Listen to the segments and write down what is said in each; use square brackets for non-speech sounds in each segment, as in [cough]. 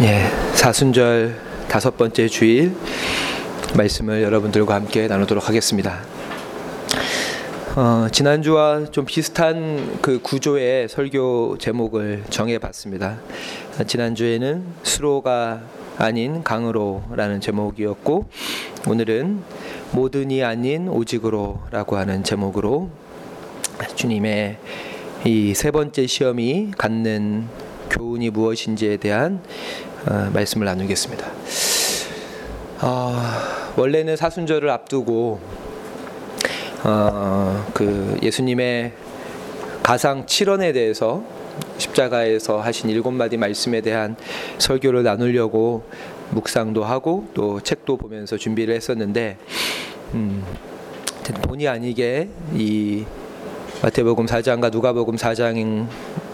예, 사순절 다섯 번째 주일 말씀을 여러분들과 함께 나누도록 하겠습니다. 어, 지난주와 좀 비슷한 그 구조의 설교 제목을 정해봤습니다. 지난주에는 수로가 아닌 강으로라는 제목이었고 오늘은 모든이 아닌 오직으로라고 하는 제목으로 주님의 이 세 번째 시험이 갖는 교훈이 무엇인지에 대한 어, 말씀을 나누겠습니다. 어, 원래는 사순절을 앞두고 어, 그 예수님의 가상 7원에 대해서 십자가에서 하신 일곱 마디 말씀에 대한 설교를 나누려고 묵상도 하고 또 책도 보면서 준비를 했었는데 음, 본의 아니게 이 마태복음 4장과 누가복음 4장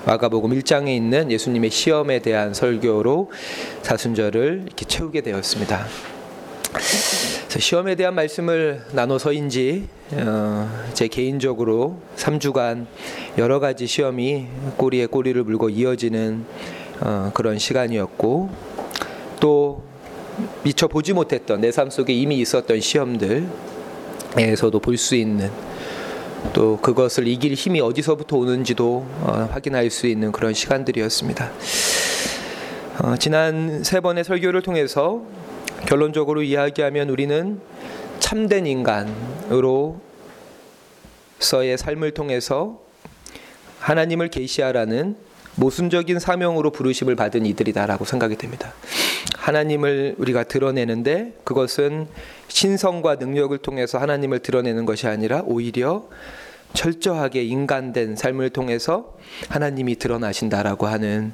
마가복음 1장에 있는 예수님의 시험에 대한 설교로 사순절을 이렇게 채우게 되었습니다. 시험에 대한 말씀을 나눠서인지 어, 제 개인적으로 3주간 여러 가지 시험이 꼬리에 꼬리를 물고 이어지는 어, 그런 시간이었고 또 미처 보지 못했던 내 삶 속에 이미 있었던 시험들에서도 볼 수 있는 또 그것을 이길 힘이 어디서부터 오는지도 어, 확인할 수 있는 그런 시간들이었습니다. 어, 지난 세 번의 설교를 통해서 결론적으로 이야기하면 우리는 참된 인간으로서의 삶을 통해서 하나님을 계시하라는 모순적인 사명으로 부르심을 받은 이들이다라고 생각이 됩니다. 하나님을 우리가 드러내는데 그것은 신성과 능력을 통해서 하나님을 드러내는 것이 아니라 오히려 철저하게 인간된 삶을 통해서 하나님이 드러나신다라고 하는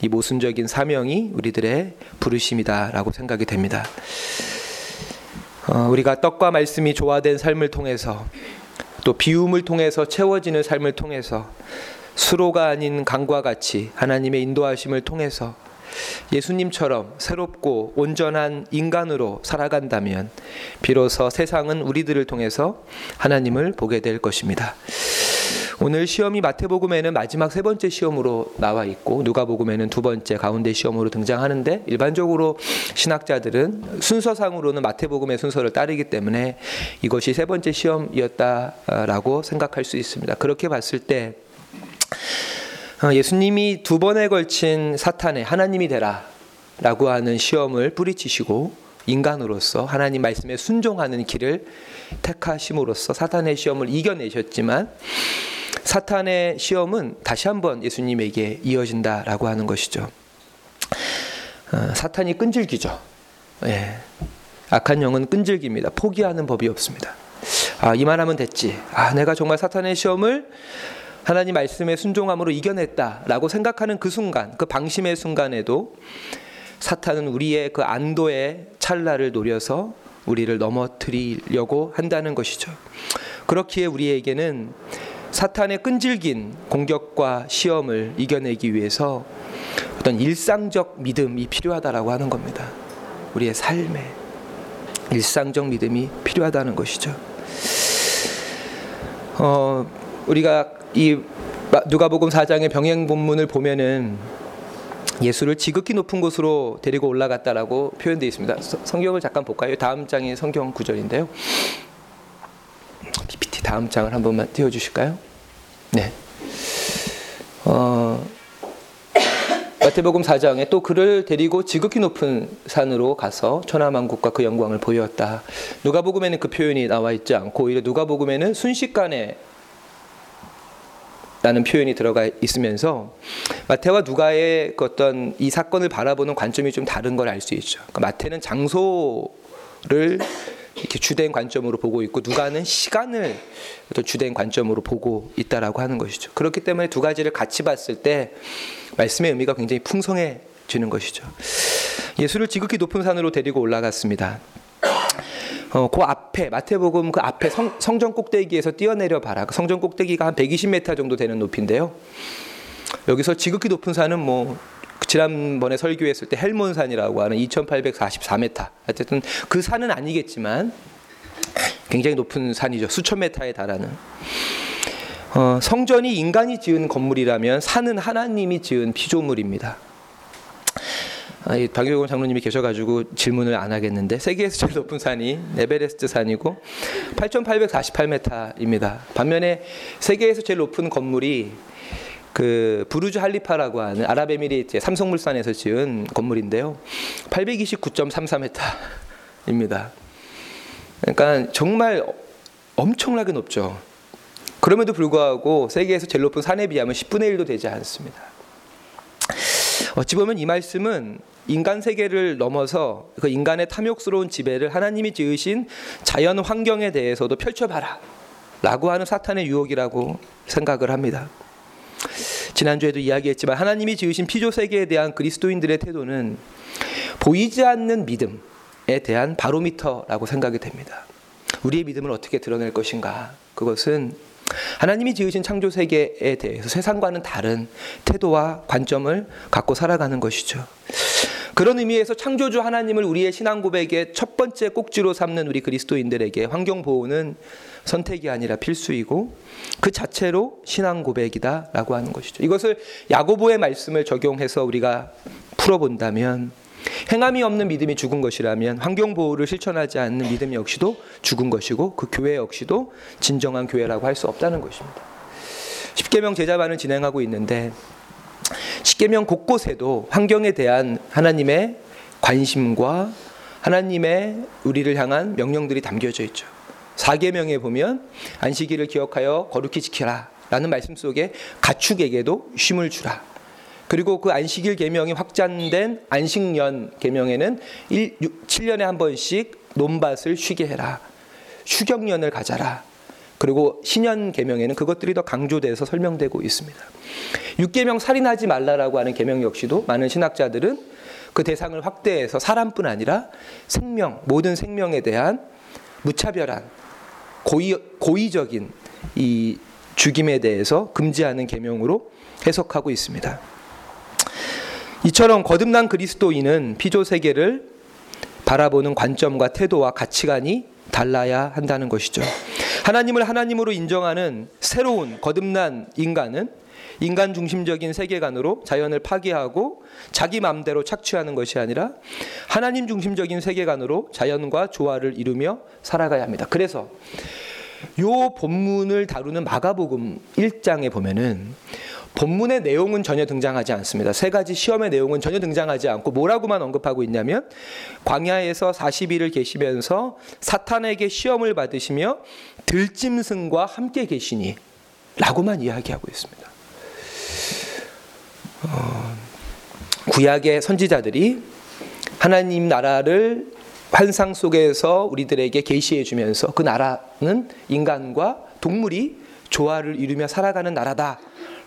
이 모순적인 사명이 우리들의 부르심이다라고 생각이 됩니다. 어, 우리가 떡과 말씀이 조화된 삶을 통해서 또 비움을 통해서 채워지는 삶을 통해서 수로가 아닌 강과 같이 하나님의 인도하심을 통해서 예수님처럼 새롭고 온전한 인간으로 살아간다면 비로소 세상은 우리들을 통해서 하나님을 보게 될 것입니다. 오늘 시험이 마태복음에는 마지막 세 번째 시험으로 나와 있고 누가복음에는 두 번째 가운데 시험으로 등장하는데 일반적으로 신학자들은 순서상으로는 마태복음의 순서를 따르기 때문에 이것이 세 번째 시험이었다라고 생각할 수 있습니다. 그렇게 봤을 때 어, 예수님이 두 번에 걸친 사탄의 하나님이 되라 라고 하는 시험을 뿌리치시고 인간으로서 하나님 말씀에 순종하는 길을 택하심으로써 사탄의 시험을 이겨내셨지만 사탄의 시험은 다시 한번 예수님에게 이어진다라고 하는 것이죠. 어, 사탄이 끈질기죠. 예. 악한 영은 끈질깁니다. 포기하는 법이 없습니다. 아, 이만하면 됐지. 아, 내가 정말 사탄의 시험을 하나님 말씀에 순종함으로 이겨냈다라고 생각하는 그 순간, 그 방심의 순간에도 사탄은 우리의 그 안도의 찰나를 노려서 우리를 넘어뜨리려고 한다는 것이죠. 그렇기에 우리에게는 사탄의 끈질긴 공격과 시험을 이겨내기 위해서 어떤 일상적 믿음이 필요하다라고 하는 겁니다. 우리의 삶에 일상적 믿음이 필요하다는 것이죠. 어, 우리가 이 누가복음 4장의 병행 본문을 보면은 예수를 지극히 높은 곳으로 데리고 올라갔다라고 표현되어 있습니다. 성경을 잠깐 볼까요? 다음 장이 성경 구절인데요. PPT 다음 장을 한 번만 띄워 주실까요? 네. 어, 마태복음 4장에 또 그를 데리고 지극히 높은 산으로 가서 천하만국과 그 영광을 보였다. 누가복음에는 그 표현이 나와 있지 않고 오히려 누가복음에는 순식간에 라는 표현이 들어가 있으면서 마태와 누가의 그 어떤 이 사건을 바라보는 관점이 좀 다른 걸 알 수 있죠. 그러니까 마태는 장소를 이렇게 주된 관점으로 보고 있고 누가는 시간을 또 주된 관점으로 보고 있다라고 하는 것이죠. 그렇기 때문에 두 가지를 같이 봤을 때 말씀의 의미가 굉장히 풍성해지는 것이죠. 예수를 지극히 높은 산으로 데리고 올라갔습니다. 어, 그 앞에 마태복음 그 앞에 성, 성전 꼭대기에서 뛰어내려 봐라. 그 성전 꼭대기가 한 120m 정도 되는 높이인데요. 여기서 지극히 높은 산은 뭐 지난번에 설교했을 때 헬몬산이라고 하는 2,844m. 어쨌든 그 산은 아니겠지만 굉장히 높은 산이죠. 수천 메타에 달하는. 어, 성전이 인간이 지은 건물이라면 산은 하나님이 지은 피조물입니다. 아, 박유경 장로님이 계셔가지고 질문을 안 하겠는데 세계에서 제일 높은 산이 에베레스트 산이고 8,848m입니다. 반면에 세계에서 제일 높은 건물이 그 부르주 할리파라고 하는 아랍에미리트의 삼성물산에서 지은 건물인데요. 829.33m입니다. 그러니까 정말 엄청나게 높죠. 그럼에도 불구하고 세계에서 제일 높은 산에 비하면 10분의 1도 되지 않습니다. 어찌 보면 이 말씀은 인간 세계를 넘어서 그 인간의 탐욕스러운 지배를 하나님이 지으신 자연 환경에 대해서도 펼쳐봐라. 라고 하는 사탄의 유혹이라고 생각을 합니다. 지난주에도 이야기했지만 하나님이 지으신 피조 세계에 대한 그리스도인들의 태도는 보이지 않는 믿음에 대한 바로미터라고 생각이 됩니다. 우리의 믿음을 어떻게 드러낼 것인가? 그것은 하나님이 지으신 창조 세계에 대해서 세상과는 다른 태도와 관점을 갖고 살아가는 것이죠. 그런 의미에서 창조주 하나님을 우리의 신앙 고백의 첫 번째 꼭지로 삼는 우리 그리스도인들에게 환경 보호는 선택이 아니라 필수이고 그 자체로 신앙 고백이다라고 하는 것이죠. 이것을 야고보의 말씀을 적용해서 우리가 풀어본다면 행함이 없는 믿음이 죽은 것이라면 환경 보호를 실천하지 않는 믿음 역시도 죽은 것이고 그 교회 역시도 진정한 교회라고 할 수 없다는 것입니다. 십계명 제자반을 진행하고 있는데 십계명 곳곳에도 환경에 대한 하나님의 관심과 하나님의 우리를 향한 명령들이 담겨져 있죠. 사계명에 보면 안식일을 기억하여 거룩히 지키라 라는 말씀 속에 가축에게도 쉼을 주라. 그리고 그 안식일 계명이 확장된 안식년 계명에는 7년에 한 번씩 논밭을 쉬게 해라. 휴경년을 가져라. 그리고 신년 계명에는 그것들이 더 강조돼서 설명되고 있습니다. 육계명 살인하지 말라라고 하는 계명 역시도 많은 신학자들은 그 대상을 확대해서 사람뿐 아니라 생명 모든 생명에 대한 무차별한 고의, 고의적인 이 죽임에 대해서 금지하는 계명으로 해석하고 있습니다. 이처럼 거듭난 그리스도인은 피조 세계를 바라보는 관점과 태도와 가치관이 달라야 한다는 것이죠. 하나님을 하나님으로 인정하는 새로운 거듭난 인간은 인간 중심적인 세계관으로 자연을 파괴하고 자기 마음대로 착취하는 것이 아니라 하나님 중심적인 세계관으로 자연과 조화를 이루며 살아가야 합니다. 그래서 요 본문을 다루는 마가복음 1장에 보면은 본문의 내용은 전혀 등장하지 않습니다. 세 가지 시험의 내용은 전혀 등장하지 않고 뭐라고만 언급하고 있냐면 광야에서 40일을 계시면서 사탄에게 시험을 받으시며 들짐승과 함께 계시니 라고만 이야기하고 있습니다. 어, 구약의 선지자들이 하나님 나라를 환상 속에서 우리들에게 계시해 주면서 그 나라는 인간과 동물이 조화를 이루며 살아가는 나라다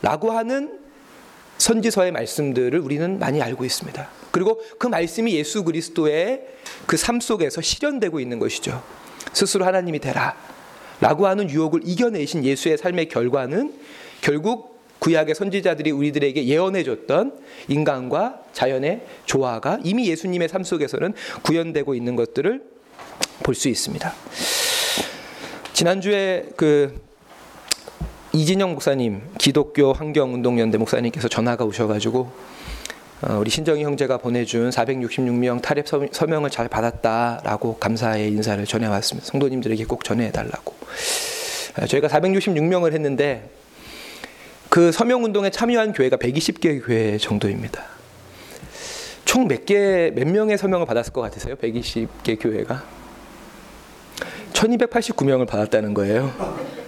라고 하는 선지서의 말씀들을 우리는 많이 알고 있습니다. 그리고 그 말씀이 예수 그리스도의 그 삶 속에서 실현되고 있는 것이죠. 스스로 하나님이 되라. 라고 하는 유혹을 이겨내신 예수의 삶의 결과는 결국 구약의 선지자들이 우리들에게 예언해 줬던 인간과 자연의 조화가 이미 예수님의 삶 속에서는 구현되고 있는 것들을 볼 수 있습니다. 지난주에 그 이진영 목사님 기독교 환경운동연대 목사님께서 전화가 오셔가지고 어, 우리 신정희 형제가 보내준 466명 탈핵 서명을 잘 받았다라고 감사의 인사를 전해왔습니다. 성도님들에게 꼭 전해달라고. 어, 저희가 466명을 했는데 그 서명 운동에 참여한 교회가 120개 교회 정도입니다. 총 몇 개, 몇 명의 서명을 받았을 것 같으세요? 120개 교회가? 1289명을 받았다는 거예요.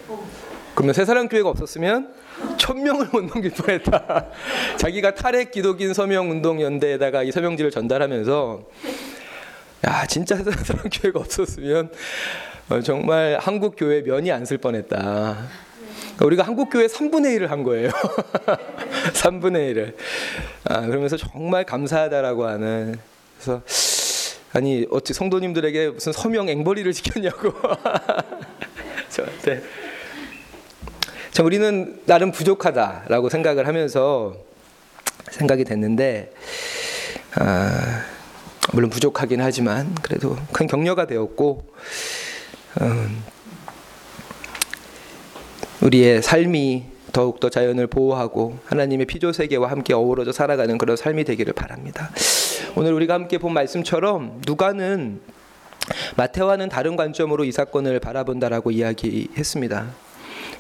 그러면 새사랑 교회가 없었으면 1000명을 못 넘길 뻔했다. [laughs] 자기가 탈핵 기독인 서명 운동 연대에다가 이 서명지를 전달하면서 야, 진짜 새사랑 교회가 없었으면 정말 한국 교회 면이 안 쓸 뻔했다. 그러니까 우리가 한국 교회 3분의 1을 한 거예요. [laughs] 3분의 1을. 아, 그러면서 정말 감사하다라고 하는. 그래서 아니 어찌 성도님들에게 무슨 서명 앵벌이를 지켰냐고 [laughs] 저한테. 참 우리는 나름 부족하다라고 생각을 하면서 생각이 됐는데 아, 물론 부족하긴 하지만 그래도 큰 격려가 되었고 음, 우리의 삶이 더욱더 자연을 보호하고 하나님의 피조 세계와 함께 어우러져 살아가는 그런 삶이 되기를 바랍니다. 오늘 우리가 함께 본 말씀처럼 누가는 마태와는 다른 관점으로 이 사건을 바라본다라고 이야기했습니다.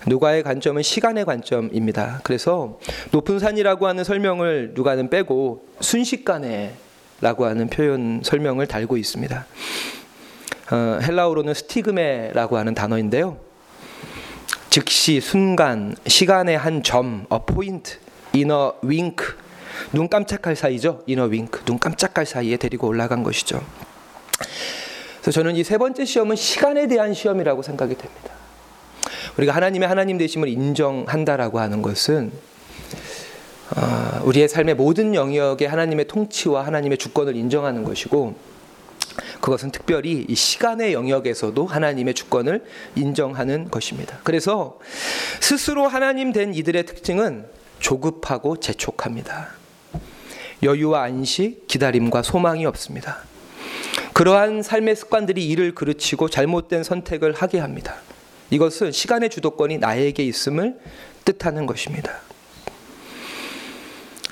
누가의 관점은 시간의 관점입니다. 그래서 높은 산이라고 하는 설명을 누가는 빼고 순식간에라고 하는 표현 설명을 달고 있습니다. 어, 헬라어로는 스티그메라고 하는 단어인데요. 즉시, 순간, 시간의 한 점, point, in a wink, 눈 깜짝할 사이죠. a wink, 눈 깜짝할 사이에 데리고 올라간 것이죠. 그래서 저는 이 세 번째 시험은 시간에 대한 시험이라고 생각이 됩니다. 우리가 하나님의 하나님 되심을 인정한다라고 하는 것은 어, 우리의 삶의 모든 영역에 하나님의 통치와 하나님의 주권을 인정하는 것이고 그것은 특별히 이 시간의 영역에서도 하나님의 주권을 인정하는 것입니다. 그래서 스스로 하나님 된 이들의 특징은 조급하고 재촉합니다. 여유와 안식, 기다림과 소망이 없습니다. 그러한 삶의 습관들이 이를 그르치고 잘못된 선택을 하게 합니다. 이것은 시간의 주도권이 나에게 있음을 뜻하는 것입니다.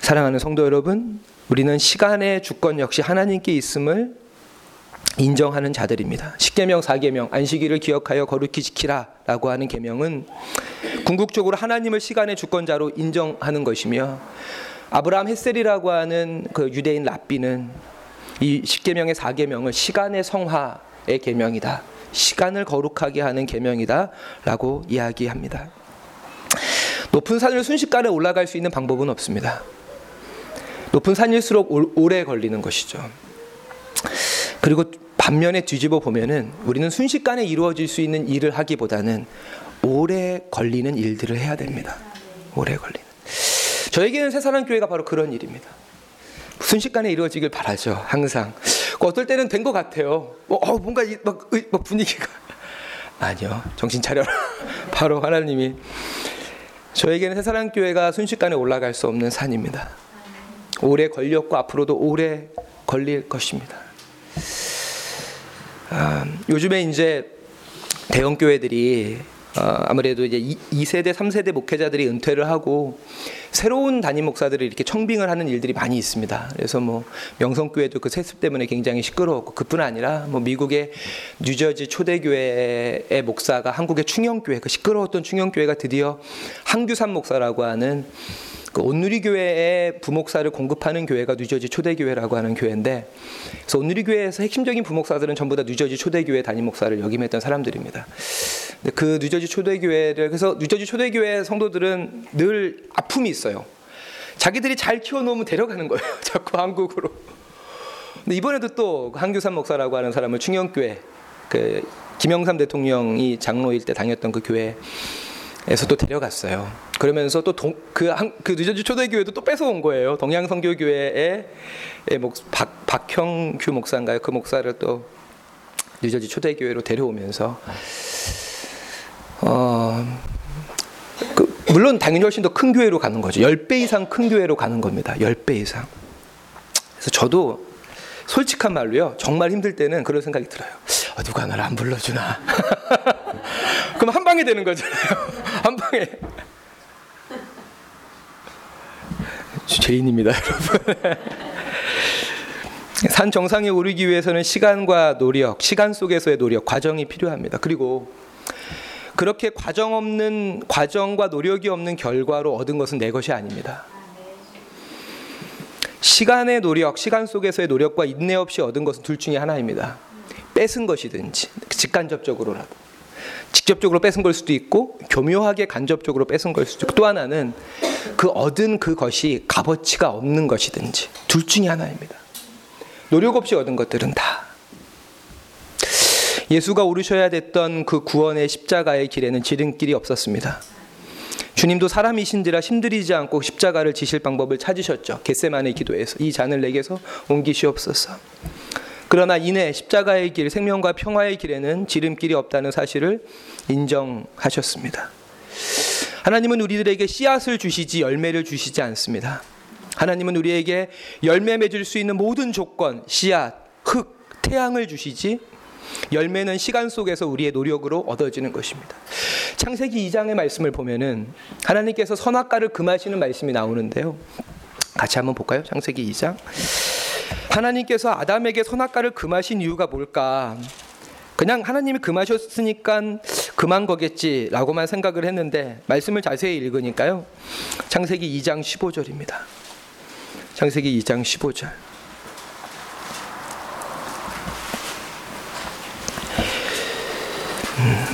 사랑하는 성도 여러분, 우리는 시간의 주권 역시 하나님께 있음을 인정하는 자들입니다. 십계명, 사계명, 안식일을 기억하여 거룩히 지키라라고 하는 계명은 궁극적으로 하나님을 시간의 주권자로 인정하는 것이며 아브라함 햇셀이라고 하는 그 유대인 랍비는 이 십계명의 사계명을 시간의 성화의 계명이다. 시간을 거룩하게 하는 계명이다라고 이야기합니다. 높은 산을 순식간에 올라갈 수 있는 방법은 없습니다. 높은 산일수록 오래 걸리는 것이죠. 그리고 반면에 뒤집어 보면은 우리는 순식간에 이루어질 수 있는 일을 하기보다는 오래 걸리는 일들을 해야 됩니다. 오래 걸리는. 저에게는 새사랑 교회가 바로 그런 일입니다. 순식간에 이루어지길 바라죠. 항상. 어떨 때는 된 것 같아요. 뭐, 어, 뭔가 막, 막 분위기가 [laughs] 아니요. 정신 차려라. [laughs] 바로 하나님이 저에게는 새사랑 교회가 순식간에 올라갈 수 없는 산입니다. 오래 걸렸고 앞으로도 오래 걸릴 것입니다. 아, 요즘에 이제 대형 교회들이 어, 아무래도 이제 2, 세대 3세대 목회자들이 은퇴를 하고 새로운 담임 목사들을 이렇게 청빙을 하는 일들이 많이 있습니다. 그래서 뭐 명성교회도 그 세습 때문에 굉장히 시끄러웠고 그뿐 아니라 뭐 미국의 뉴저지 초대교회의 목사가 한국의 충영교회 그 시끄러웠던 충영교회가 드디어 한규산 목사라고 하는 그 온누리 교회의 부목사를 공급하는 교회가 뉴저지 초대 교회라고 하는 교회인데, 그래서 온누리 교회에서 핵심적인 부목사들은 전부 다 뉴저지 초대 교회 담임 목사를 역임했던 사람들입니다. 그 뉴저지 초대 교회를 그래서 뉴저지 초대 교회 성도들은 늘 아픔이 있어요. 자기들이 잘 키워놓으면 데려가는 거예요. [laughs] 자꾸 한국으로. 근데 이번에도 또 한규산 목사라고 하는 사람을 충영교회 그 김영삼 대통령이 장로일 때 다녔던 그 교회 에서 또 데려갔어요. 그러면서 또그그 그 뉴저지 초대교회도 또 뺏어온 거예요. 동양성교교회의 목 박, 박형규 목사인가요? 그 목사를 또 뉴저지 초대교회로 데려오면서 어, 그, 물론 당연히 훨씬 더 큰 교회로 가는 거죠. 10배 이상 큰 교회로 가는 겁니다. 10배 이상. 그래서 저도 솔직한 말로요. 정말 힘들 때는 그런 생각이 들어요. 어, 누가 나를 안 불러주나. [laughs] 그럼 한 방에 되는 거잖아요. 한 방에. 죄인입니다, 여러분. 산 정상에 오르기 위해서는 시간과 노력, 시간 속에서의 노력, 과정이 필요합니다. 그리고 그렇게 과정 없는 과정과 노력이 없는 결과로 얻은 것은 내 것이 아닙니다. 시간의 노력, 시간 속에서의 노력과 인내 없이 얻은 것은 둘 중에 하나입니다. 뺏은 것이든지 직간접적으로라도 직접적으로 뺏은 걸 수도 있고 교묘하게 간접적으로 뺏은 걸 수도 있고 또 하나는 그 얻은 그것이 값어치가 없는 것이든지 둘 중에 하나입니다. 노력 없이 얻은 것들은 다 예수가 오르셔야 됐던 그 구원의 십자가의 길에는 지름길이 없었습니다. 주님도 사람이신지라 힘들이지 않고 십자가를 지실 방법을 찾으셨죠. 겟세만의 기도에서 이 잔을 내게서 옮기시옵소서. 그러나 이내 십자가의 길, 생명과 평화의 길에는 지름길이 없다는 사실을 인정하셨습니다. 하나님은 우리들에게 씨앗을 주시지 열매를 주시지 않습니다. 하나님은 우리에게 열매 맺을 수 있는 모든 조건, 씨앗, 흙, 태양을 주시지 열매는 시간 속에서 우리의 노력으로 얻어지는 것입니다. 창세기 2장의 말씀을 보면은 하나님께서 선악과를 금하시는 말씀이 나오는데요. 같이 한번 볼까요? 창세기 2장. 하나님께서 아담에게 선악과를 금하신 이유가 뭘까? 그냥 하나님이 금하셨으니까 금한 거겠지라고만 생각을 했는데 말씀을 자세히 읽으니까요. 창세기 2장 15절입니다. 창세기 2장 15절.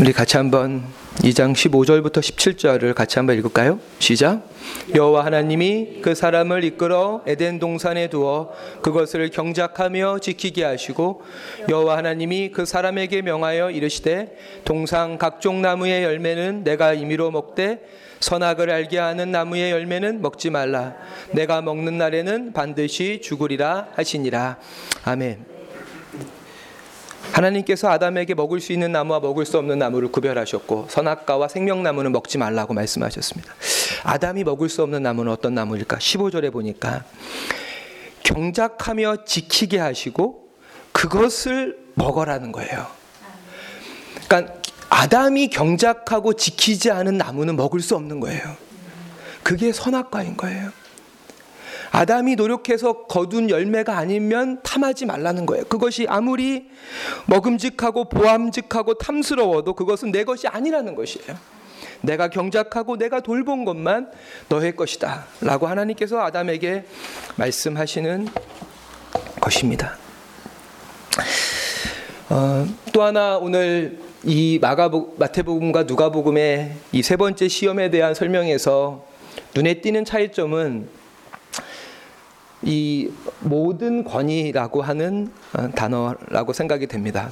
우리 같이 한번 2장 15절부터 17절을 같이 한번 읽을까요? 시작. 여호와 하나님이 그 사람을 이끌어 에덴 동산에 두어 그것을 경작하며 지키게 하시고 여호와 하나님이 그 사람에게 명하여 이르시되 동상 각종 나무의 열매는 내가 임의로 먹되 선악을 알게 하는 나무의 열매는 먹지 말라 내가 먹는 날에는 반드시 죽으리라 하시니라 아멘. 하나님께서 아담에게 먹을 수 있는 나무와 먹을 수 없는 나무를 구별하셨고 선악과와 생명나무는 먹지 말라고 말씀하셨습니다. 아담이 먹을 수 없는 나무는 어떤 나무일까? 15절에 보니까 경작하며 지키게 하시고 그것을 먹어라는 거예요. 그러니까 아담이 경작하고 지키지 않은 나무는 먹을 수 없는 거예요. 그게 선악과인 거예요. 아담이 노력해서 거둔 열매가 아니면 탐하지 말라는 거예요. 그것이 아무리 먹음직하고 보암직하고 탐스러워도 그것은 내 것이 아니라는 것이에요. 내가 경작하고 내가 돌본 것만 너의 것이다. 라고 하나님께서 아담에게 말씀하시는 것입니다. 어, 또 하나 오늘 이 마가복, 마태복음과 누가복음의 이 세 번째 시험에 대한 설명에서 눈에 띄는 차이점은 이 모든 권위라고 하는 어, 단어라고 생각이 됩니다.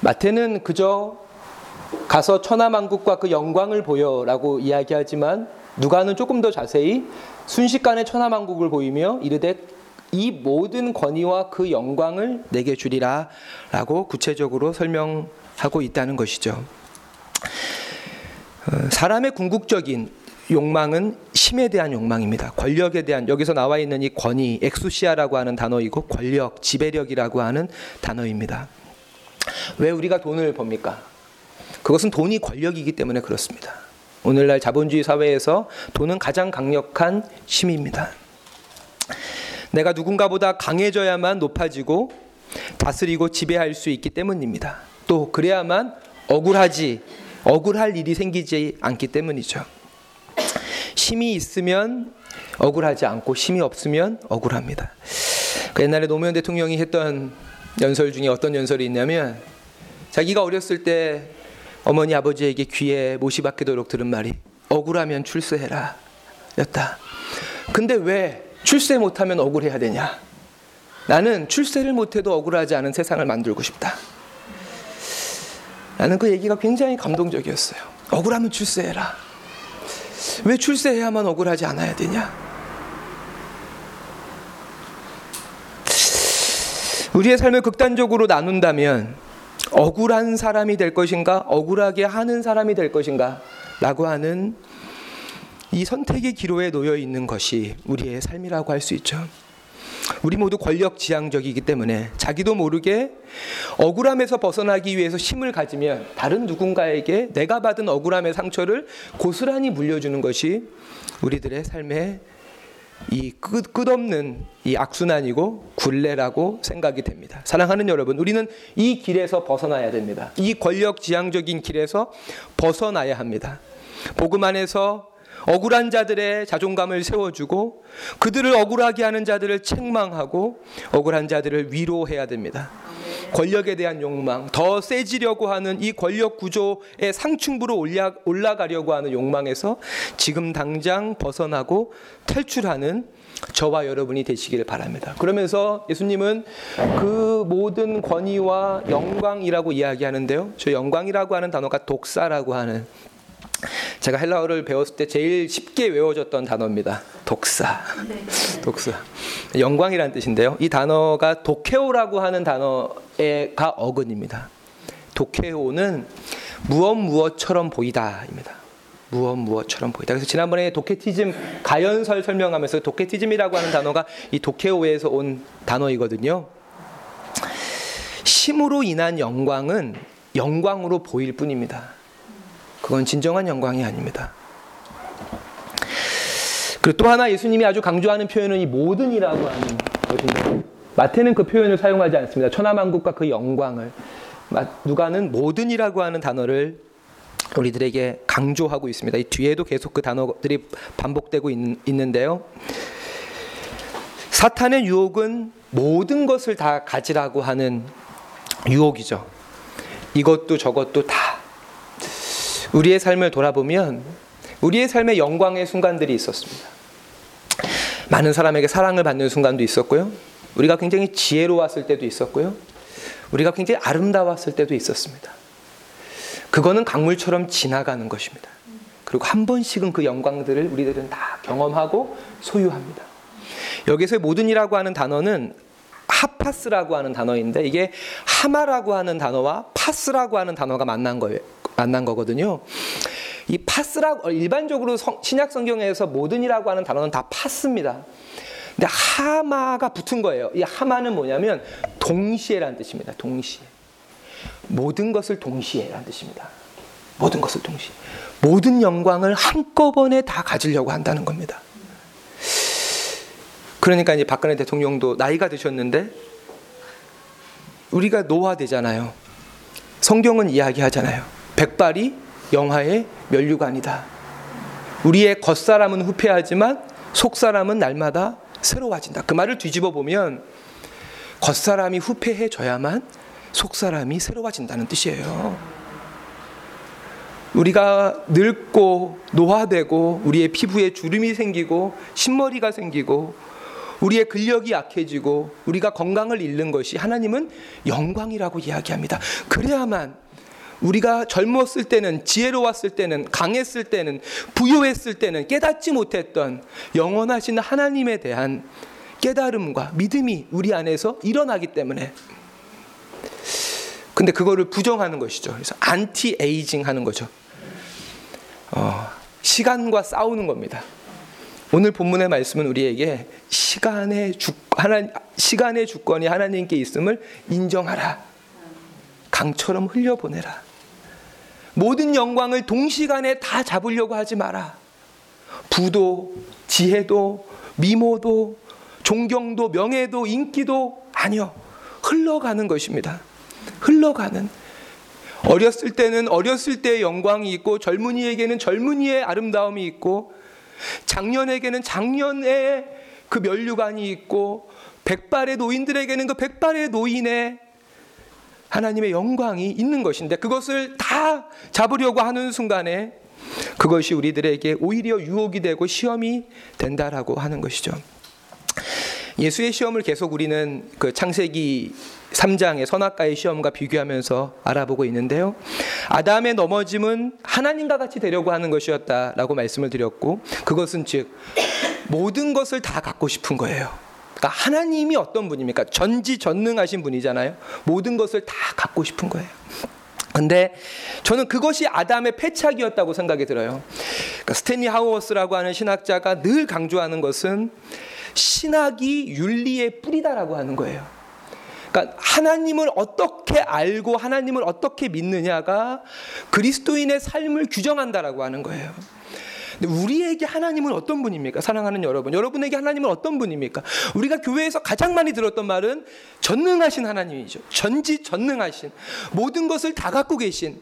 마태는 그저 가서 천하만국과 그 영광을 보여라고 이야기하지만 누가는 조금 더 자세히 순식간에 천하만국을 보이며 이르되 이 모든 권위와 그 영광을 내게 주리라 라고 구체적으로 설명하고 있다는 것이죠. 어, 사람의 궁극적인 욕망은 힘에 대한 욕망입니다. 권력에 대한 여기서 나와 있는 이 권위, 엑수시아라고 하는 단어이고 권력, 지배력이라고 하는 단어입니다. 왜 우리가 돈을 법니까? 그것은 돈이 권력이기 때문에 그렇습니다. 오늘날 자본주의 사회에서 돈은 가장 강력한 힘입니다. 내가 누군가보다 강해져야만 높아지고 다스리고 지배할 수 있기 때문입니다. 또 그래야만 억울하지 억울할 일이 생기지 않기 때문이죠. 힘이 있으면 억울하지 않고 힘이 없으면 억울합니다. 그 옛날에 노무현 대통령이 했던 연설 중에 어떤 연설이 있냐면 자기가 어렸을 때 어머니 아버지에게 귀에 못이 박히도록 들은 말이 억울하면 출세해라 였다. 근데 왜 출세 못하면 억울해야 되냐? 나는 출세를 못해도 억울하지 않은 세상을 만들고 싶다. 나는 그 얘기가 굉장히 감동적이었어요. 억울하면 출세해라. 왜 출세해야만 억울하지 않아야 되냐? 우리의 삶을 극단적으로 나눈다면 억울한 사람이 될 것인가, 억울하게 하는 사람이 될 것인가, 라고 하는 이 선택의 기로에 놓여 있는 것이 우리의 삶이라고 할 수 있죠. 우리 모두 권력 지향적이기 때문에 자기도 모르게 억울함에서 벗어나기 위해서 힘을 가지면 다른 누군가에게 내가 받은 억울함의 상처를 고스란히 물려주는 것이 우리들의 삶의 이 끝, 끝없는 이 악순환이고 굴레라고 생각이 됩니다. 사랑하는 여러분, 우리는 이 길에서 벗어나야 됩니다. 이 권력 지향적인 길에서 벗어나야 합니다. 복음 안에서 억울한 자들의 자존감을 세워주고 그들을 억울하게 하는 자들을 책망하고 억울한 자들을 위로해야 됩니다. 권력에 대한 욕망, 더 세지려고 하는 이 권력 구조의 상층부로 올라, 올라가려고 하는 욕망에서 지금 당장 벗어나고 탈출하는 저와 여러분이 되시기를 바랍니다. 그러면서 예수님은 그 모든 권위와 영광이라고 이야기하는데요. 저 영광이라고 하는 단어가 독사라고 하는 제가 헬라어를 배웠을 때 제일 쉽게 외워졌던 단어입니다. 독사. 독사. 영광이라는 뜻인데요. 이 단어가 도케오라고 하는 단어가 어근입니다. 도케오는 무엇 무엇처럼 보이다입니다. 무엇 무엇처럼 보이다. 그래서 지난번에 도케티즘 가연설 설명하면서 도케티즘이라고 하는 단어가 이 도케오에서 온 단어이거든요. 심으로 인한 영광은 영광으로 보일 뿐입니다. 그건 진정한 영광이 아닙니다. 그리고 또 하나 예수님이 아주 강조하는 표현은 이 모든이라고 하는 어딘가? 마태는 그 표현을 사용하지 않습니다. 천하만국과 그 영광을. 누가는 모든이라고 하는 단어를 우리들에게 강조하고 있습니다. 이 뒤에도 계속 그 단어들이 반복되고 있, 있는데요. 사탄의 유혹은 모든 것을 다 가지라고 하는 유혹이죠. 이것도 저것도 다. 우리의 삶을 돌아보면 우리의 삶에 영광의 순간들이 있었습니다. 많은 사람에게 사랑을 받는 순간도 있었고요. 우리가 굉장히 지혜로웠을 때도 있었고요. 우리가 굉장히 아름다웠을 때도 있었습니다. 그거는 강물처럼 지나가는 것입니다. 그리고 한 번씩은 그 영광들을 우리들은 다 경험하고 소유합니다. 여기서 모든이라고 하는 단어는 하파스라고 하는 단어인데 이게 하마라고 하는 단어와 파스라고 하는 단어가 만난 거예요. 만난 거거든요. 이 파스라고 일반적으로 성, 신약 성경에서 모든이라고 하는 단어는 다 파스입니다. 근데 하마가 붙은 거예요. 이 하마는 뭐냐면 동시에라는 뜻입니다. 동시에. 모든 것을 동시에라는 뜻입니다. 모든 것을 동시에. 모든 영광을 한꺼번에 다 가지려고 한다는 겁니다. 그러니까 이제 박근혜 대통령도 나이가 드셨는데 우리가 노화되잖아요. 성경은 이야기하잖아요. 백발이 영화의 면류관이다. 우리의 겉사람은 후패하지만 속사람은 날마다 새로워진다. 그 말을 뒤집어 보면 겉사람이 후패해져야만 속사람이 새로워진다는 뜻이에요. 우리가 늙고 노화되고 우리의 피부에 주름이 생기고 신머리가 생기고 우리의 근력이 약해지고 우리가 건강을 잃는 것이 하나님은 영광이라고 이야기합니다. 그래야만 우리가 젊었을 때는 지혜로웠을 때는 강했을 때는 부유했을 때는 깨닫지 못했던 영원하신 하나님에 대한 깨달음과 믿음이 우리 안에서 일어나기 때문에 근데 그거를 부정하는 것이죠. 그래서 안티 에이징 하는 거죠. 어, 시간과 싸우는 겁니다. 오늘 본문의 말씀은 우리에게 시간의 주 하나 시간의 주권이 하나님께 있음을 인정하라. 강처럼 흘려 보내라. 모든 영광을 동시간에 다 잡으려고 하지 마라. 부도, 지혜도, 미모도, 존경도, 명예도, 인기도 아니요. 흘러가는 것입니다. 흘러가는. 어렸을 때는 어렸을 때의 영광이 있고 젊은이에게는 젊은이의 아름다움이 있고 장년에게는 장년의 그 면류관이 있고 백발의 노인들에게는 그 백발의 노인의 하나님의 영광이 있는 것인데 그것을 다 잡으려고 하는 순간에 그것이 우리들에게 오히려 유혹이 되고 시험이 된다라고 하는 것이죠. 예수의 시험을 계속 우리는 그 창세기 3장의 선악과의 시험과 비교하면서 알아보고 있는데요. 아담의 넘어짐은 하나님과 같이 되려고 하는 것이었다라고 말씀을 드렸고 그것은 즉 모든 것을 다 갖고 싶은 거예요. 그러니까 하나님이 어떤 분입니까? 전지전능하신 분이잖아요. 모든 것을 다 갖고 싶은 거예요. 근데 저는 그것이 아담의 패착이었다고 생각이 들어요. 그러니까 스탠리 하우어스라고 하는 신학자가 늘 강조하는 것은 신학이 윤리의 뿌리다라고 하는 거예요. 그러니까 하나님을 어떻게 알고 하나님을 어떻게 믿느냐가 그리스도인의 삶을 규정한다라고 하는 거예요. 근데 우리에게 하나님은 어떤 분입니까? 사랑하는 여러분. 여러분에게 하나님은 어떤 분입니까? 우리가 교회에서 가장 많이 들었던 말은 전능하신 하나님이죠. 전지 전능하신. 모든 것을 다 갖고 계신.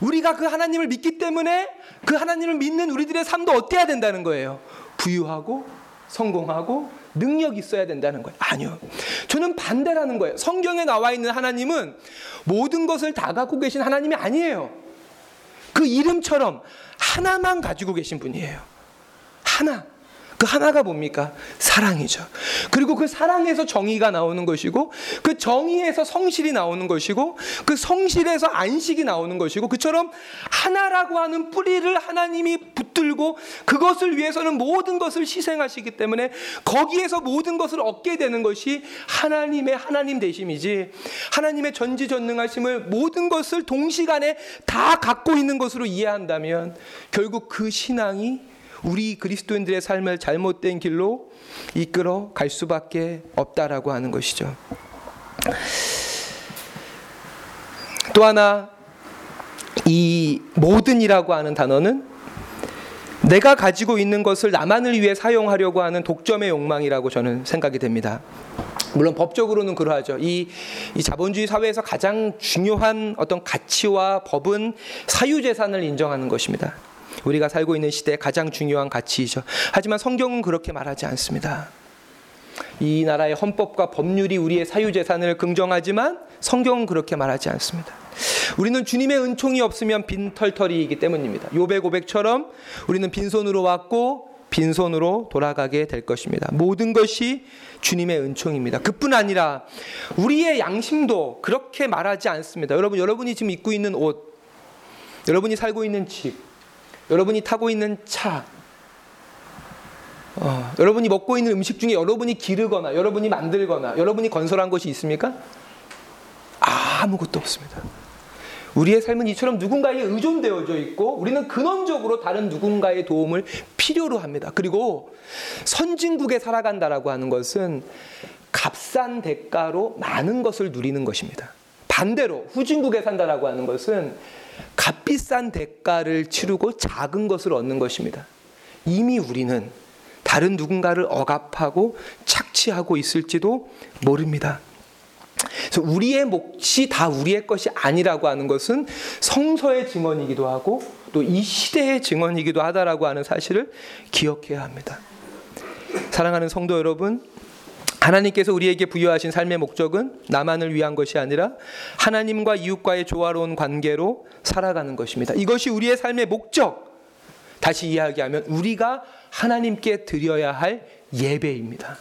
우리가 그 하나님을 믿기 때문에 그 하나님을 믿는 우리들의 삶도 어때야 된다는 거예요. 부유하고 성공하고 능력 있어야 된다는 거예요. 아니요. 저는 반대라는 거예요. 성경에 나와 있는 하나님은 모든 것을 다 갖고 계신 하나님이 아니에요. 그 이름처럼 하나만 가지고 계신 분이에요. 하나. 그 하나가 뭡니까? 사랑이죠. 그리고 그 사랑에서 정의가 나오는 것이고, 그 정의에서 성실이 나오는 것이고, 그 성실에서 안식이 나오는 것이고, 그처럼 하나라고 하는 뿌리를 하나님이 붙들고, 그것을 위해서는 모든 것을 희생하시기 때문에, 거기에서 모든 것을 얻게 되는 것이 하나님의 하나님 되심이지, 하나님의 전지전능하심을 모든 것을 동시간에 다 갖고 있는 것으로 이해한다면, 결국 그 신앙이 우리 그리스도인들의 삶을 잘못된 길로 이끌어 갈 수밖에 없다라고 하는 것이죠. 또 하나 이 모든이라고 하는 단어는 내가 가지고 있는 것을 나만을 위해 사용하려고 하는 독점의 욕망이라고 저는 생각이 됩니다. 물론 법적으로는 그러하죠. 이, 이 자본주의 사회에서 가장 중요한 어떤 가치와 법은 사유재산을 인정하는 것입니다. 우리가 살고 있는 시대에 가장 중요한 가치이죠. 하지만 성경은 그렇게 말하지 않습니다. 이 나라의 헌법과 법률이 우리의 사유재산을 긍정하지만 성경은 그렇게 말하지 않습니다. 우리는 주님의 은총이 없으면 빈털터리이기 때문입니다. 요배 고백처럼 우리는 빈손으로 왔고 빈손으로 돌아가게 될 것입니다. 모든 것이 주님의 은총입니다. 그뿐 아니라 우리의 양심도 그렇게 말하지 않습니다. 여러분, 여러분이 지금 입고 있는 옷, 여러분이 살고 있는 집, 여러분이 타고 있는 차, 어, 여러분이 먹고 있는 음식 중에 여러분이 기르거나 여러분이 만들거나 여러분이 건설한 것이 있습니까? 아무것도 없습니다. 우리의 삶은 이처럼 누군가에 의존되어져 있고 우리는 근원적으로 다른 누군가의 도움을 필요로 합니다. 그리고 선진국에 살아간다라고 하는 것은 값싼 대가로 많은 것을 누리는 것입니다. 반대로 후진국에 산다라고 하는 것은 값비싼 대가를 치르고 작은 것을 얻는 것입니다. 이미 우리는 다른 누군가를 억압하고 착취하고 있을지도 모릅니다. 그래서 우리의 몫이 다 우리의 것이 아니라고 하는 것은 성서의 증언이기도 하고 또 이 시대의 증언이기도 하다라고 하는 사실을 기억해야 합니다. 사랑하는 성도 여러분, 하나님께서 우리에게 부여하신 삶의 목적은 나만을 위한 것이 아니라 하나님과 이웃과의 조화로운 관계로 살아가는 것입니다. 이것이 우리의 삶의 목적. 다시 이야기하면 우리가 하나님께 드려야 할 예배입니다.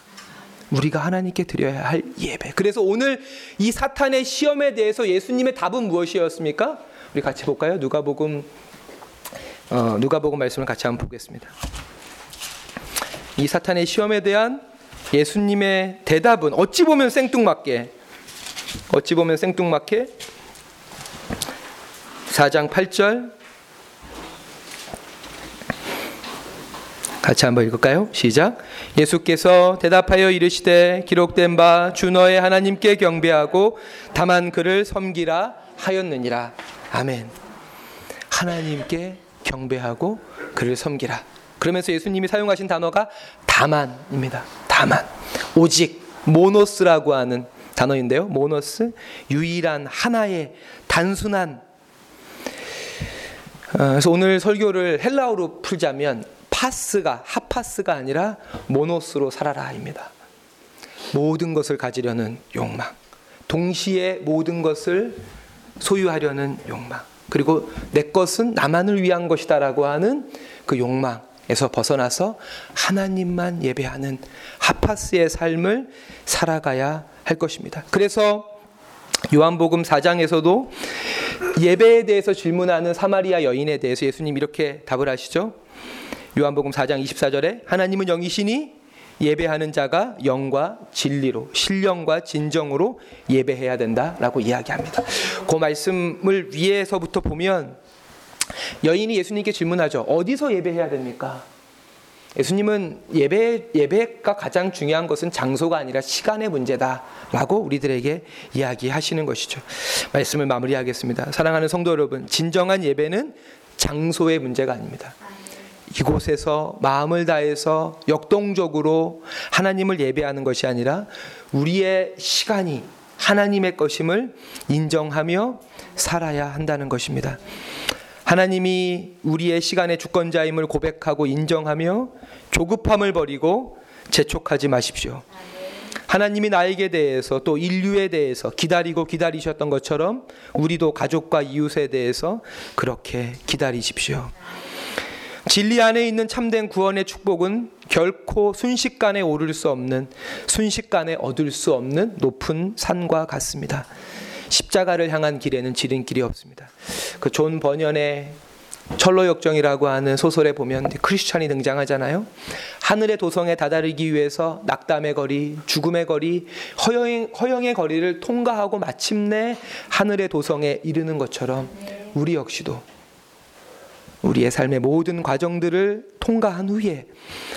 우리가 하나님께 드려야 할 예배. 그래서 오늘 이 사탄의 시험에 대해서 예수님의 답은 무엇이었습니까? 우리 같이 볼까요? 누가복음 어, 누가복음 말씀을 같이 한번 보겠습니다. 이 사탄의 시험에 대한 예수님의 대답은 어찌 보면 생뚱맞게 어찌 보면 생뚱맞게 4장 8절 같이 한번 읽을까요? 시작. 예수께서 대답하여 이르시되 기록된 바 주 너의 하나님께 경배하고 다만 그를 섬기라 하였느니라. 아멘. 하나님께 경배하고 그를 섬기라. 그러면서 예수님이 사용하신 단어가 다만입니다. 다만. 오직 모노스라고 하는 단어인데요. 모노스 유일한 하나의 단순한 어, 그래서 오늘 설교를 헬라어로 풀자면 파스가 하파스가 아니라 모노스로 살아라입니다. 모든 것을 가지려는 욕망, 동시에 모든 것을 소유하려는 욕망, 그리고 내 것은 나만을 위한 것이다라고 하는 그 욕망 에서 벗어나서 하나님만 예배하는 하파스의 삶을 살아가야 할 것입니다. 그래서 요한복음 4장에서도 예배에 대해서 질문하는 사마리아 여인에 대해서 예수님 이렇게 답을 하시죠. 요한복음 4장 24절에 하나님은 영이시니 예배하는 자가 영과 진리로 신령과 진정으로 예배해야 된다라고 이야기합니다. 그 말씀을 위에서부터 보면 여인이 예수님께 질문하죠. 어디서 예배해야 됩니까? 예수님은 예배 예배가 가장 중요한 것은 장소가 아니라 시간의 문제다라고 우리들에게 이야기하시는 것이죠. 말씀을 마무리하겠습니다. 사랑하는 성도 여러분, 진정한 예배는 장소의 문제가 아닙니다. 이곳에서 마음을 다해서 역동적으로 하나님을 예배하는 것이 아니라 우리의 시간이 하나님의 것임을 인정하며 살아야 한다는 것입니다. 하나님이 우리의 시간의 주권자임을 고백하고 인정하며 조급함을 버리고 재촉하지 마십시오. 하나님이 나에게 대해서 또 인류에 대해서 기다리고 기다리셨던 것처럼 우리도 가족과 이웃에 대해서 그렇게 기다리십시오. 진리 안에 있는 참된 구원의 축복은 결코 순식간에 오를 수 없는 순식간에 얻을 수 없는 높은 산과 같습니다. 십자가를 향한 길에는 지름길이 없습니다. 그존 버년의 철로 역정이라고 하는 소설에 보면 크리스찬이 등장하잖아요. 하늘의 도성에 다다르기 위해서 낙담의 거리, 죽음의 거리, 허영, 허영의 거리를 통과하고 마침내 하늘의 도성에 이르는 것처럼 우리 역시도 우리의 삶의 모든 과정들을 통과한 후에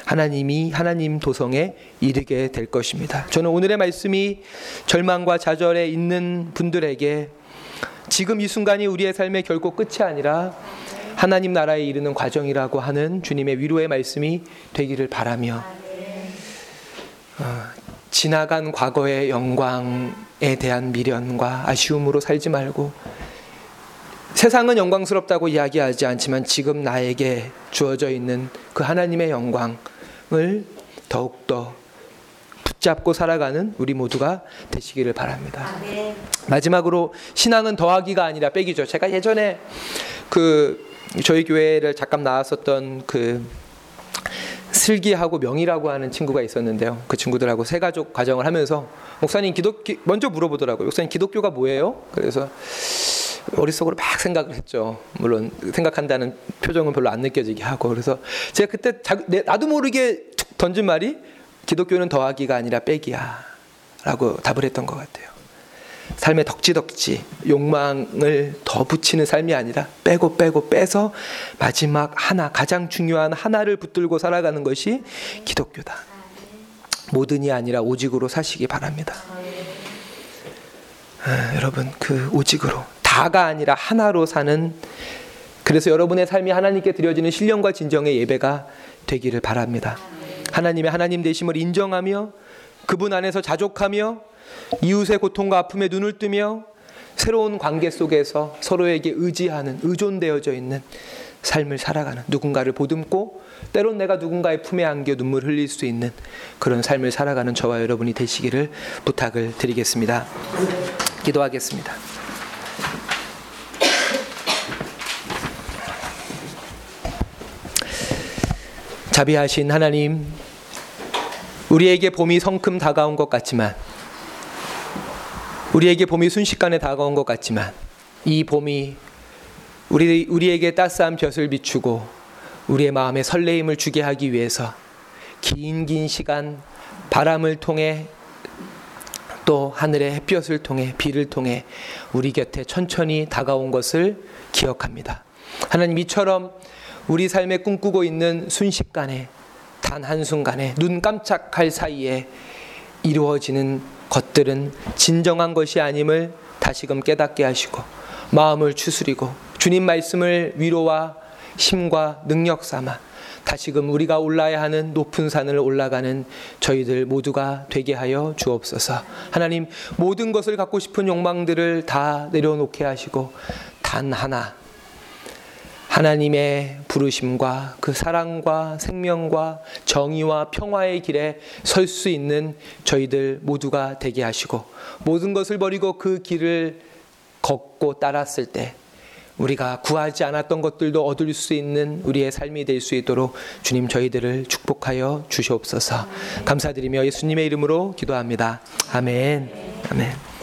하나님이 하나님 도성에 이르게 될 것입니다. 저는 오늘의 말씀이 절망과 좌절에 있는 분들에게 지금 이 순간이 우리의 삶의 결코 끝이 아니라 하나님 나라에 이르는 과정이라고 하는 주님의 위로의 말씀이 되기를 바라며 어, 지나간 과거의 영광에 대한 미련과 아쉬움으로 살지 말고 세상은 영광스럽다고 이야기하지 않지만 지금 나에게 주어져 있는 그 하나님의 영광을 더욱더 붙잡고 살아가는 우리 모두가 되시기를 바랍니다. 아멘. 마지막으로 신앙은 더하기가 아니라 빼기죠. 제가 예전에 그 저희 교회를 잠깐 나왔었던 그 슬기하고 명이라고 하는 친구가 있었는데요. 그 친구들하고 세 가족 가정을 하면서 목사님 기독교 먼저 물어보더라고요. 목사님 기독교가 뭐예요? 그래서 머릿속으로 막 생각을 했죠. 물론 생각한다는 표정은 별로 안 느껴지게 하고 그래서 제가 그때 자, 내, 나도 모르게 툭 던진 말이 기독교는 더하기가 아니라 빼기야 라고 답을 했던 것 같아요. 삶의 덕지덕지 욕망을 더 붙이는 삶이 아니라 빼고 빼고 빼서 마지막 하나 가장 중요한 하나를 붙들고 살아가는 것이 기독교다. 모든이 아니라 오직으로 사시기 바랍니다. 아, 여러분 그 오직으로 다가 아니라 하나로 사는 그래서 여러분의 삶이 하나님께 드려지는 신령과 진정의 예배가 되기를 바랍니다. 하나님의 하나님 되심을 인정하며 그분 안에서 자족하며 이웃의 고통과 아픔에 눈을 뜨며 새로운 관계 속에서 서로에게 의지하는 의존되어져 있는 삶을 살아가는 누군가를 보듬고 때론 내가 누군가의 품에 안겨 눈물 흘릴 수 있는 그런 삶을 살아가는 저와 여러분이 되시기를 부탁을 드리겠습니다. 기도하겠습니다. 자비하신 하나님, 우리에게 봄이 성큼 다가온 것 같지만, 우리에게 봄이 순식간에 다가온 것 같지만, 이 봄이 우리, 우리에게 따스한 볕을 비추고, 우리의 마음에 설레임을 주게 하기 위해서 긴 긴 시간 바람을 통해 또 하늘의 햇볕을 통해 비를 통해 우리 곁에 천천히 다가온 것을 기억합니다. 하나님 이처럼 우리 삶에 꿈꾸고 있는 순식간에 단 한순간에 눈 깜짝할 사이에 이루어지는 것들은 진정한 것이 아님을 다시금 깨닫게 하시고 마음을 추스리고 주님 말씀을 위로와 힘과 능력 삼아 다시금 우리가 올라야 하는 높은 산을 올라가는 저희들 모두가 되게 하여 주옵소서. 하나님 모든 것을 갖고 싶은 욕망들을 다 내려놓게 하시고 단 하나 하나님의 부르심과 그 사랑과 생명과 정의와 평화의 길에 설 수 있는 저희들 모두가 되게 하시고 모든 것을 버리고 그 길을 걷고 따랐을 때 우리가 구하지 않았던 것들도 얻을 수 있는 우리의 삶이 될 수 있도록 주님 저희들을 축복하여 주시옵소서. 감사드리며 예수님의 이름으로 기도합니다. 아멘. 아멘.